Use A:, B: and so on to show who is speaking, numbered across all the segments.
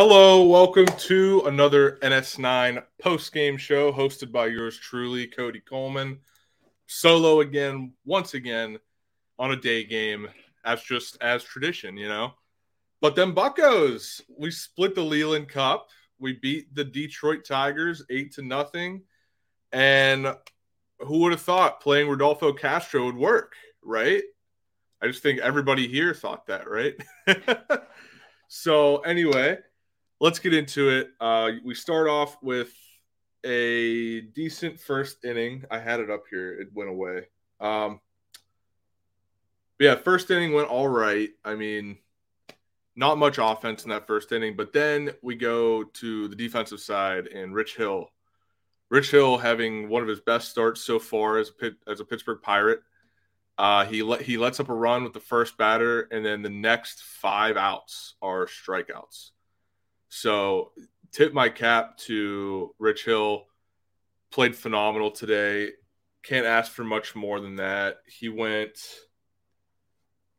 A: Hello, welcome to another NS9 post game show hosted by yours truly, Cody Coleman. Solo again, once again, on a day game, as just as tradition, you know. But then Buckos, we split the Leyland Cup. We beat the Detroit Tigers eight to nothing. And who would have thought playing Rodolfo Castro would work, right? I just think everybody here thought that, right? so anyway let's get into it. Uh, we start off with a decent first inning. I had it up here; it went away. Um, yeah, first inning went all right. I mean, not much offense in that first inning, but then we go to the defensive side and Rich Hill. Rich Hill having one of his best starts so far as a as a Pittsburgh Pirate. Uh, he he lets up a run with the first batter, and then the next five outs are strikeouts. So tip my cap to Rich Hill. Played phenomenal today. Can't ask for much more than that. He went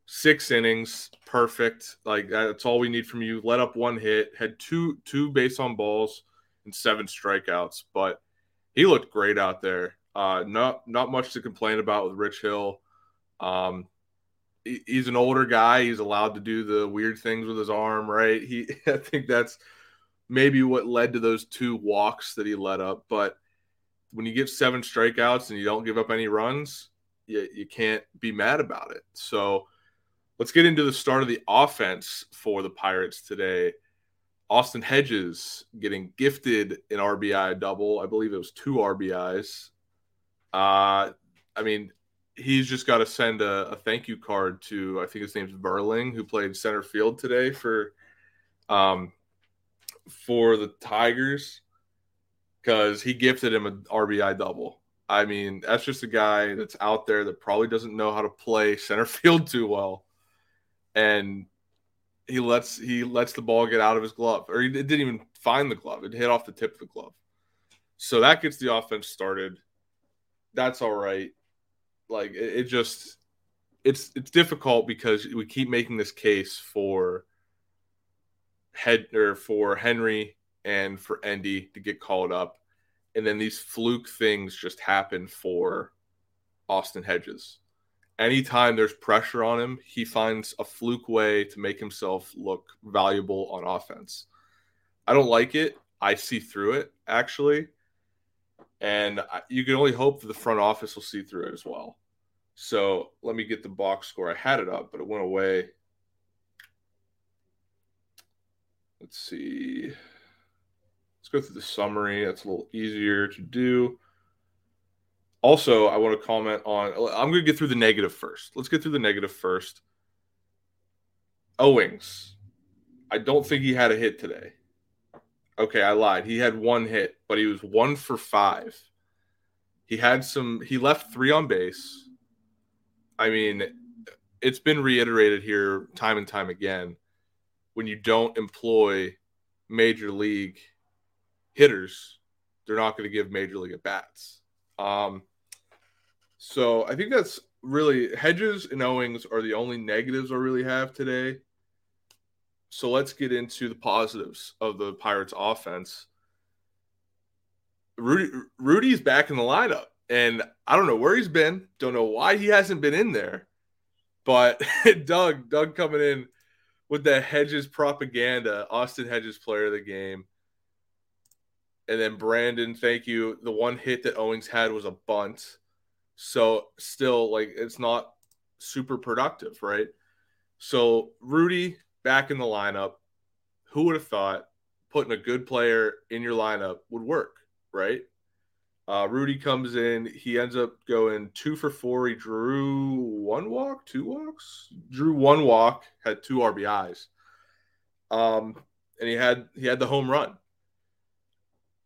A: six innings, perfect. Like that's all we need from you. Let up one hit, had two two base on balls and seven strikeouts, but he looked great out there. Uh, not not much to complain about with Rich Hill. Um, he's an older guy. He's allowed to do the weird things with his arm, right? He, I think that's maybe what led to those two walks that he let up. But when you get seven strikeouts and you don't give up any runs, you, you can't be mad about it. So let's get into the start of the offense for the Pirates today. Austin Hedges getting gifted an RBI double. I believe it was two RBIs. Uh, I mean, he's just got to send a, a, thank you card to I think his name's Vierling, who played center field today for um, for the Tigers because he gifted him an RBI double. I mean, that's just a guy that's out there that probably doesn't know how to play center field too well, and he lets he lets the ball get out of his glove, or he didn't even find the glove; it hit off the tip of the glove. So that gets the offense started. That's all right like it, it just it's it's difficult because we keep making this case for head or for Henry and for Endy to get called up, and then these fluke things just happen for Austin Hedges. Anytime there's pressure on him, he finds a fluke way to make himself look valuable on offense. I don't like it. I see through it actually, and you can only hope that the front office will see through it as well. So let me get the box score. I had it up, but it went away. Let's see. Let's go through the summary. That's a little easier to do. Also, I want to comment on. I'm going to get through the negative first. Let's get through the negative first. Owings. I don't think he had a hit today. Okay, I lied. He had one hit, but he was one for five. He had some, he left three on base. I mean, it's been reiterated here time and time again. When you don't employ major league hitters, they're not going to give major league at bats. Um, so I think that's really Hedges and Owings are the only negatives I really have today. So let's get into the positives of the Pirates offense. Rudy Rudy's back in the lineup. And I don't know where he's been, don't know why he hasn't been in there, But Doug, Doug coming in with the Hedges propaganda, Austin Hedges player of the game. And then Brandon, thank you. The one hit that Owings had was a bunt. So still like it's not super productive, right? So Rudy back in the lineup. Who would have thought putting a good player in your lineup would work, right? Uh, Rudy comes in. He ends up going two for four. He drew one walk, two walks, drew one walk, had two RBIs, um, and he had he had the home run.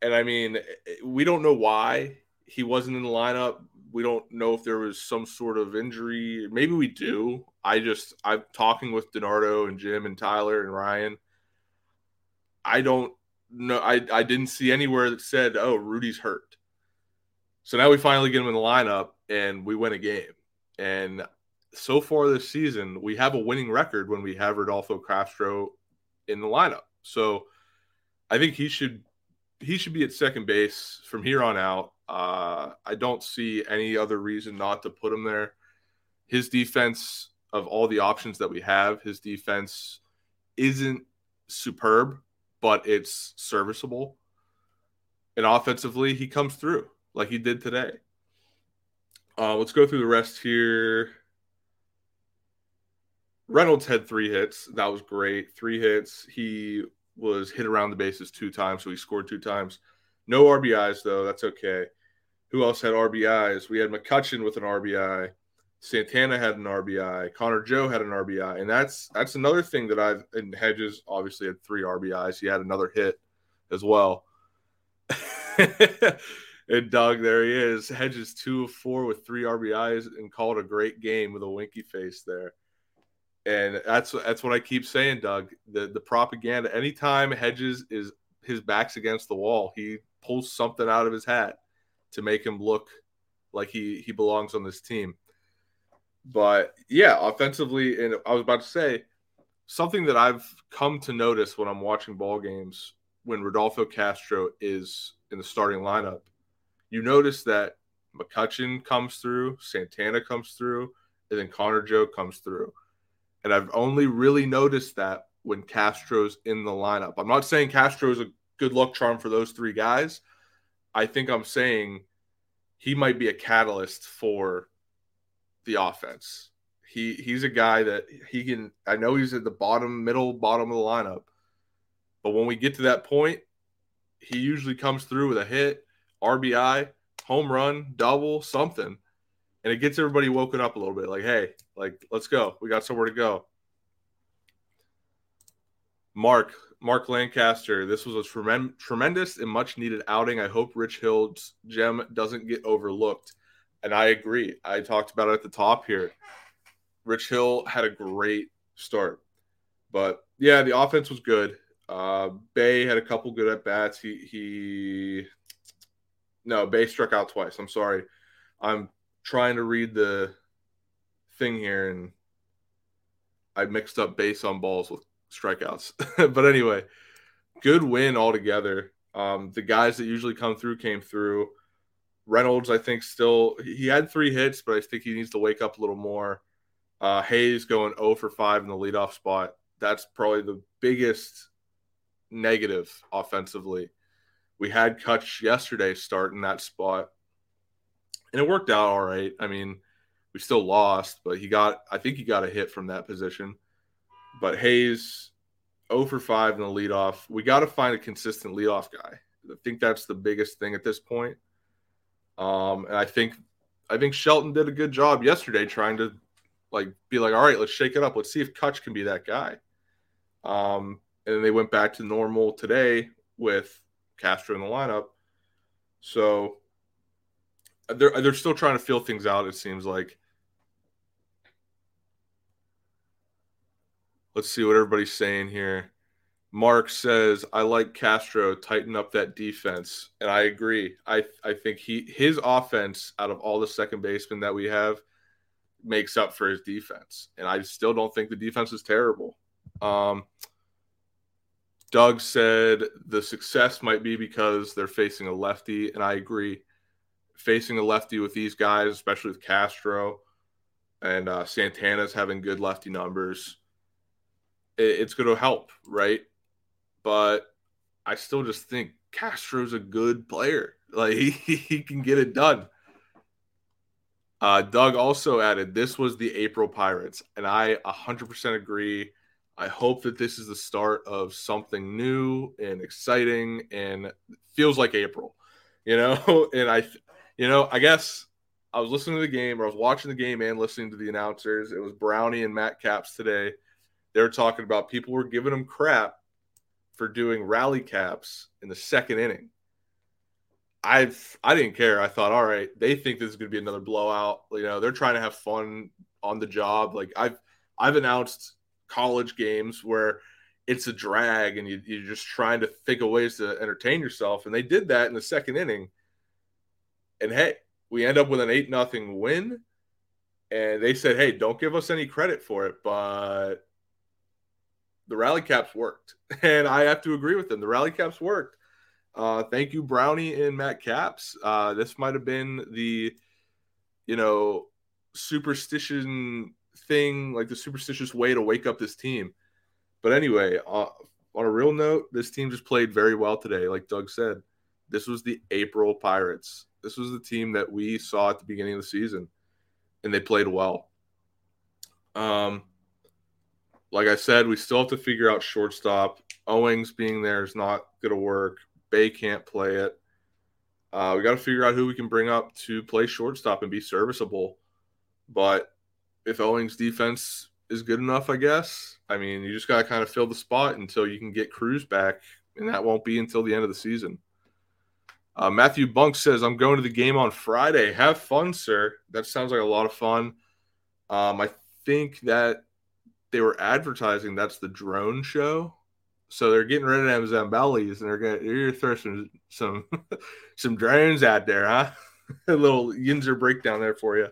A: And I mean, we don't know why he wasn't in the lineup. We don't know if there was some sort of injury. Maybe we do. I just I'm talking with Donardo and Jim and Tyler and Ryan. I don't know. I I didn't see anywhere that said, "Oh, Rudy's hurt." So now we finally get him in the lineup and we win a game. And so far this season, we have a winning record when we have Rodolfo Castro in the lineup. So I think he should he should be at second base from here on out. Uh, I don't see any other reason not to put him there. His defense of all the options that we have, his defense isn't superb, but it's serviceable. And offensively, he comes through like he did today. Uh, let's go through the rest here. Reynolds had three hits. That was great. Three hits. He was hit around the bases two times, so he scored two times. No RBIs, though. That's okay. Who else had RBIs? We had McCutchen with an RBI. Santana had an RBI. Connor Joe had an RBI, and that's that's another thing that I've. And Hedges obviously had three RBIs. He had another hit as well. And Doug, there he is. Hedges two of four with three RBIs and called a great game with a winky face there. And that's that's what I keep saying, Doug. The the propaganda. Anytime Hedges is his back's against the wall, he pulls something out of his hat to make him look like he he belongs on this team. But yeah, offensively, and I was about to say something that I've come to notice when I'm watching ball games when Rodolfo Castro is in the starting lineup you notice that McCutchen comes through, Santana comes through, and then Connor Joe comes through. And I've only really noticed that when Castro's in the lineup. I'm not saying Castro's a good luck charm for those three guys. I think I'm saying he might be a catalyst for the offense. He he's a guy that he can I know he's at the bottom, middle, bottom of the lineup. But when we get to that point, he usually comes through with a hit RBI, home run, double, something. And it gets everybody woken up a little bit like, hey, like, let's go. We got somewhere to go. Mark, Mark Lancaster, this was a trem- tremendous and much needed outing. I hope Rich Hill's gem doesn't get overlooked. And I agree. I talked about it at the top here. Rich Hill had a great start. But yeah, the offense was good. Uh, Bae had a couple good at bats. He he no, Bae struck out twice. I'm sorry. I'm trying to read the thing here and I mixed up base on balls with strikeouts. but anyway, good win altogether. Um, the guys that usually come through came through. Reynolds, I think, still he had three hits, but I think he needs to wake up a little more. Uh, Hayes going 0 for 5 in the leadoff spot. That's probably the biggest negative offensively we had Kutch yesterday start in that spot, and it worked out all right. I mean, we still lost, but he got I think he got a hit from that position. But Hayes 0 for 5 in the leadoff. We got to find a consistent leadoff guy. I think that's the biggest thing at this point. Um, and I think I think Shelton did a good job yesterday trying to like be like, all right, let's shake it up. Let's see if Kutch can be that guy. Um, and then they went back to normal today with Castro in the lineup. So they're they're still trying to feel things out. It seems like. Let's see what everybody's saying here. Mark says, "I like Castro. Tighten up that defense," and I agree. I I think he his offense out of all the second basemen that we have makes up for his defense, and I still don't think the defense is terrible. Um, Doug said the success might be because they're facing a lefty, and I agree. Facing a lefty with these guys, especially with Castro, and uh, Santana's having good lefty numbers, it, it's going to help, right? But I still just think Castro's a good player. Like he, he can get it done. Uh, Doug also added, "This was the April Pirates," and I 100% agree. I hope that this is the start of something new and exciting, and feels like April, you know. and I, you know, I guess I was listening to the game, or I was watching the game and listening to the announcers. It was Brownie and Matt Capps today. They were talking about people were giving them crap for doing rally caps in the second inning. I I didn't care. I thought, all right, they think this is going to be another blowout. You know, they're trying to have fun on the job. Like I've I've announced college games where it's a drag and you, you're just trying to think of ways to entertain yourself, and they did that in the second inning. And hey, we end up with an eight nothing win. And they said, hey, don't give us any credit for it, but the rally caps worked. And I have to agree with them. The rally caps worked. Uh, thank you, Brownie and Matt Capps. Uh, this might have been the, you know, superstition thing, like the superstitious way to wake up this team. But anyway, uh, on a real note, this team just played very well today. Like Doug said, this was the April Pirates. This was the team that we saw at the beginning of the season, and they played well. Um, like I said, we still have to figure out shortstop. Owings being there is not going to work. Bae can't play it. Uh, we got to figure out who we can bring up to play shortstop and be serviceable. But if Owings' defense is good enough, I guess. I mean, you just got to kind of fill the spot until you can get Cruz back, and that won't be until the end of the season. Uh, Matthew Bunk says, I'm going to the game on Friday. Have fun, sir. That sounds like a lot of fun. Um, I think that they were advertising that's the drone show. So they're getting rid of them Zambellis and they're gonna you're gonna throw some some some drones out there, huh? a little Yinzer breakdown there for you.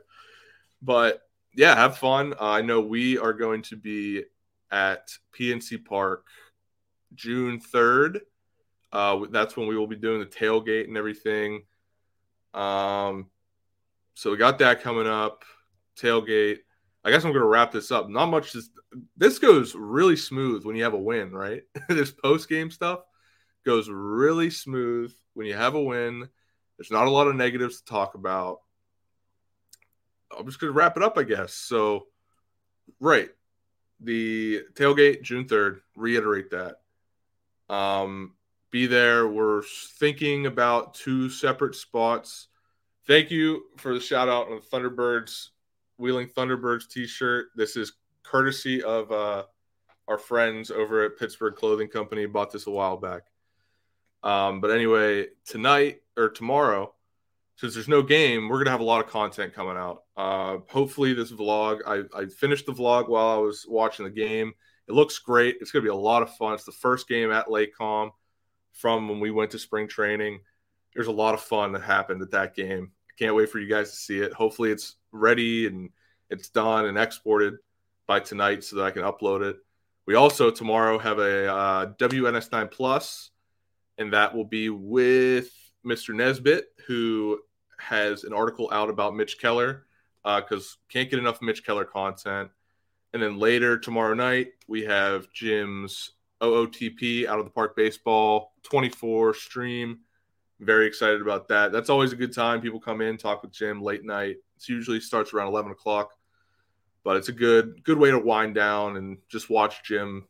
A: But yeah, have fun. Uh, I know we are going to be at PNC Park June 3rd uh, that's when we will be doing the tailgate and everything. Um, so we got that coming up. Tailgate. I guess I'm going to wrap this up. Not much. Just, this goes really smooth when you have a win, right? this post game stuff goes really smooth when you have a win. There's not a lot of negatives to talk about. I'm just going to wrap it up, I guess. So, right. The tailgate, June 3rd, reiterate that. Um, be there. We're thinking about two separate spots. Thank you for the shout out on Thunderbirds, Wheeling Thunderbirds t shirt. This is courtesy of uh, our friends over at Pittsburgh Clothing Company. Bought this a while back. Um, but anyway, tonight or tomorrow, since there's no game, we're gonna have a lot of content coming out. Uh, hopefully, this vlog. I, I finished the vlog while I was watching the game. It looks great. It's gonna be a lot of fun. It's the first game at Lake LECOM from when we went to spring training. There's a lot of fun that happened at that game. I can't wait for you guys to see it. Hopefully, it's ready and it's done and exported by tonight so that I can upload it. We also tomorrow have a uh, WNS9 Plus, and that will be with Mr. Nesbitt, who has an article out about Mitch Keller because uh, can't get enough Mitch Keller content. And then later tomorrow night, we have Jim's OOTP out of the park baseball 24 stream. Very excited about that. That's always a good time. People come in, talk with Jim late night. It usually starts around 11 o'clock, but it's a good good way to wind down and just watch Jim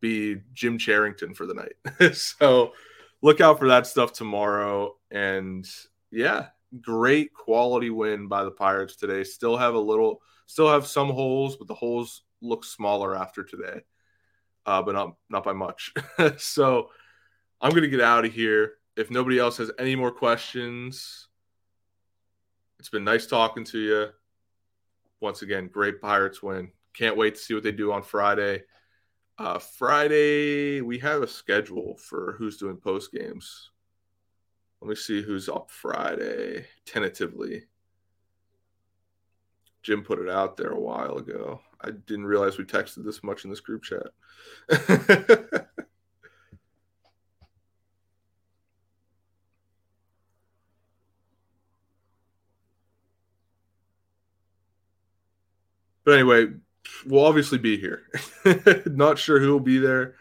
A: be Jim Charrington for the night. so look out for that stuff tomorrow. And yeah, great quality win by the Pirates today. Still have a little, still have some holes, but the holes look smaller after today uh, but not not by much. so I'm gonna get out of here. If nobody else has any more questions, it's been nice talking to you. Once again, great Pirates win. Can't wait to see what they do on Friday. Uh, Friday, we have a schedule for who's doing post games. Let me see who's up Friday tentatively. Jim put it out there a while ago. I didn't realize we texted this much in this group chat. But anyway, we'll obviously be here. Not sure who will be there,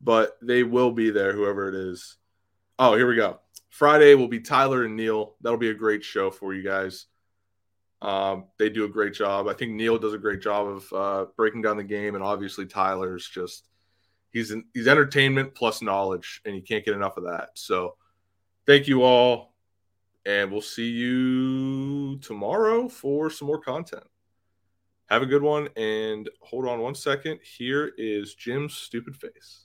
A: but they will be there, whoever it is. Oh, here we go. Friday will be Tyler and Neil. That'll be a great show for you guys. Um, they do a great job. I think Neil does a great job of uh, breaking down the game, and obviously Tyler's just he's an, he's entertainment plus knowledge, and you can't get enough of that. So, thank you all, and we'll see you tomorrow for some more content. Have a good one, and hold on one second. Here is Jim's stupid face.